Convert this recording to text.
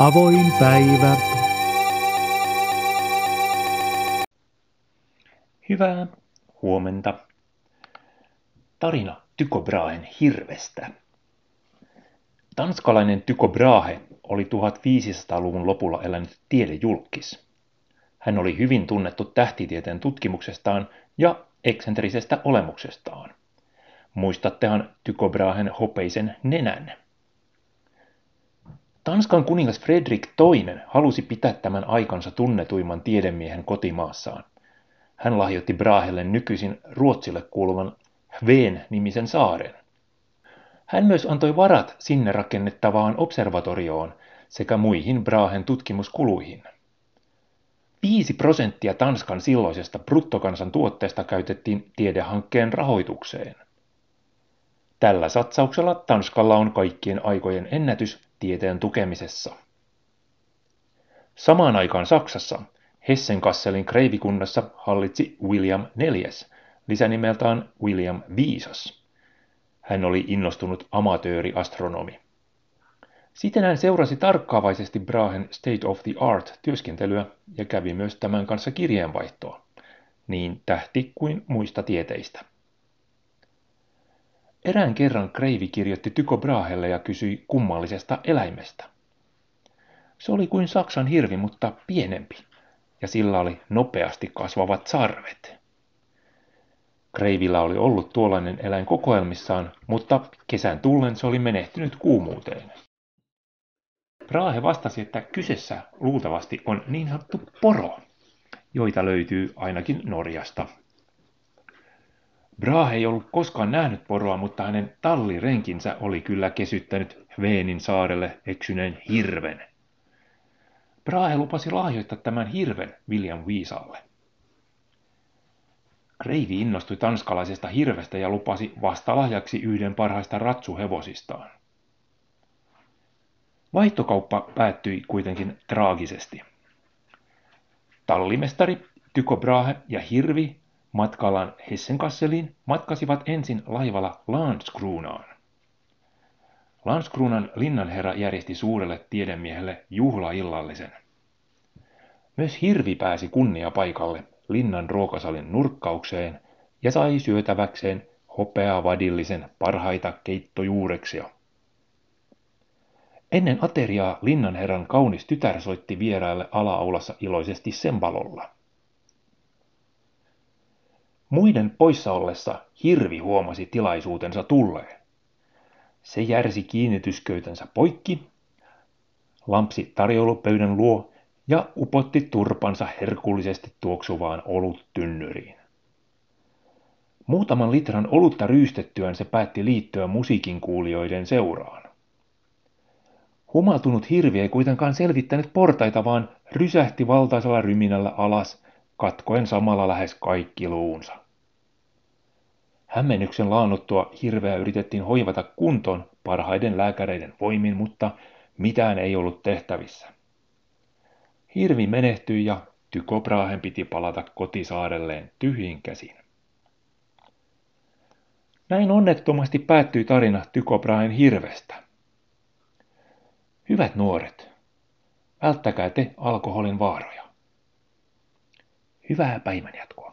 Avoin päivä. Hyvää huomenta. Tarina Tycho Brahen hirvestä. Tanskalainen Tycho Brahe oli 1500-luvun lopulla elänyt tiedejulkis. Hän oli hyvin tunnettu tähtitieteen tutkimuksestaan ja eksentrisestä olemuksestaan. Muistattehan Tycho Brahen hopeisen nenän. Tanskan kuningas Fredrik II halusi pitää tämän aikansa tunnetuimman tiedemiehen kotimaassaan. Hän lahjoitti Brahelle nykyisin Ruotsille kuuluvan Hveen-nimisen saaren. Hän myös antoi varat sinne rakennettavaan observatorioon sekä muihin Brahen tutkimuskuluihin. 5 prosenttia Tanskan silloisesta bruttokansantuotteesta käytettiin tiedehankkeen rahoitukseen. Tällä satsauksella Tanskalla on kaikkien aikojen ennätys tieteen tukemisessa. Samaan aikaan Saksassa Hessenkasselin kreivikunnassa hallitsi William IV, lisänimeltään William Viisas. Hän oli innostunut amatööriastronomi. Siten hän seurasi tarkkaavaisesti Brahen State of the Art työskentelyä ja kävi myös tämän kanssa kirjeenvaihtoa, niin tähti kuin muista tieteistä. Erään kerran Kreivi kirjoitti Tyko Brahelle ja kysyi kummallisesta eläimestä. Se oli kuin Saksan hirvi, mutta pienempi, ja sillä oli nopeasti kasvavat sarvet. Kreivillä oli ollut tuollainen eläin kokoelmissaan, mutta kesän tullen se oli menehtynyt kuumuuteen. Brahe vastasi, että kyseessä luultavasti on niin sanottu poro, joita löytyy ainakin Norjasta. Brahe ei ollut koskaan nähnyt poroa, mutta hänen tallirenkinsä oli kyllä kesyttänyt Veenin saarelle eksyneen hirven. Brahe lupasi lahjoittaa tämän hirven William Viisaalle. Kreivi innostui tanskalaisesta hirvestä ja lupasi vastalahjaksi yhden parhaista ratsuhevosistaan. Vaihtokauppa päättyi kuitenkin traagisesti. Tallimestari Tycho Brahe ja Hirvi matkallaan Hessenkasseliin matkasivat ensin laivalla Landskronaan. Landskronan linnanherra järjesti suurelle tiedemiehelle juhlaillallisen. Myös Hirvi pääsi kunnia paikalle linnan ruokasalin nurkkaukseen ja sai syötäväkseen hopeavadillisen parhaita keittojuureksia. Ennen ateriaa linnanherran kaunis tytär soitti vieraille alaaulassa iloisesti sembalolla. Muiden poissa ollessa hirvi huomasi tilaisuutensa tulleen. Se järsi kiinnitysköytänsä poikki, lampsi tarjoulupöydän luo ja upotti turpansa herkullisesti tuoksuvaan oluttynnyriin. Muutaman litran olutta ryystettyään se päätti liittyä musiikin kuulijoiden seuraan. Humaltunut hirvi ei kuitenkaan selvittänyt portaita, vaan rysähti valtaisella ryminällä alas, katkoen samalla lähes kaikki luunsa. Hämmennyksen laannuttua hirveä yritettiin hoivata kuntoon parhaiden lääkäreiden voimin, mutta mitään ei ollut tehtävissä. Hirvi menehtyi ja Tycho Brahen piti palata kotisaarelleen tyhjin käsin. Näin onnettomasti päättyi tarina Tycho Brahen hirvestä. Hyvät nuoret, välttäkää te alkoholin vaaroja. Hyvää päivänjatkoa.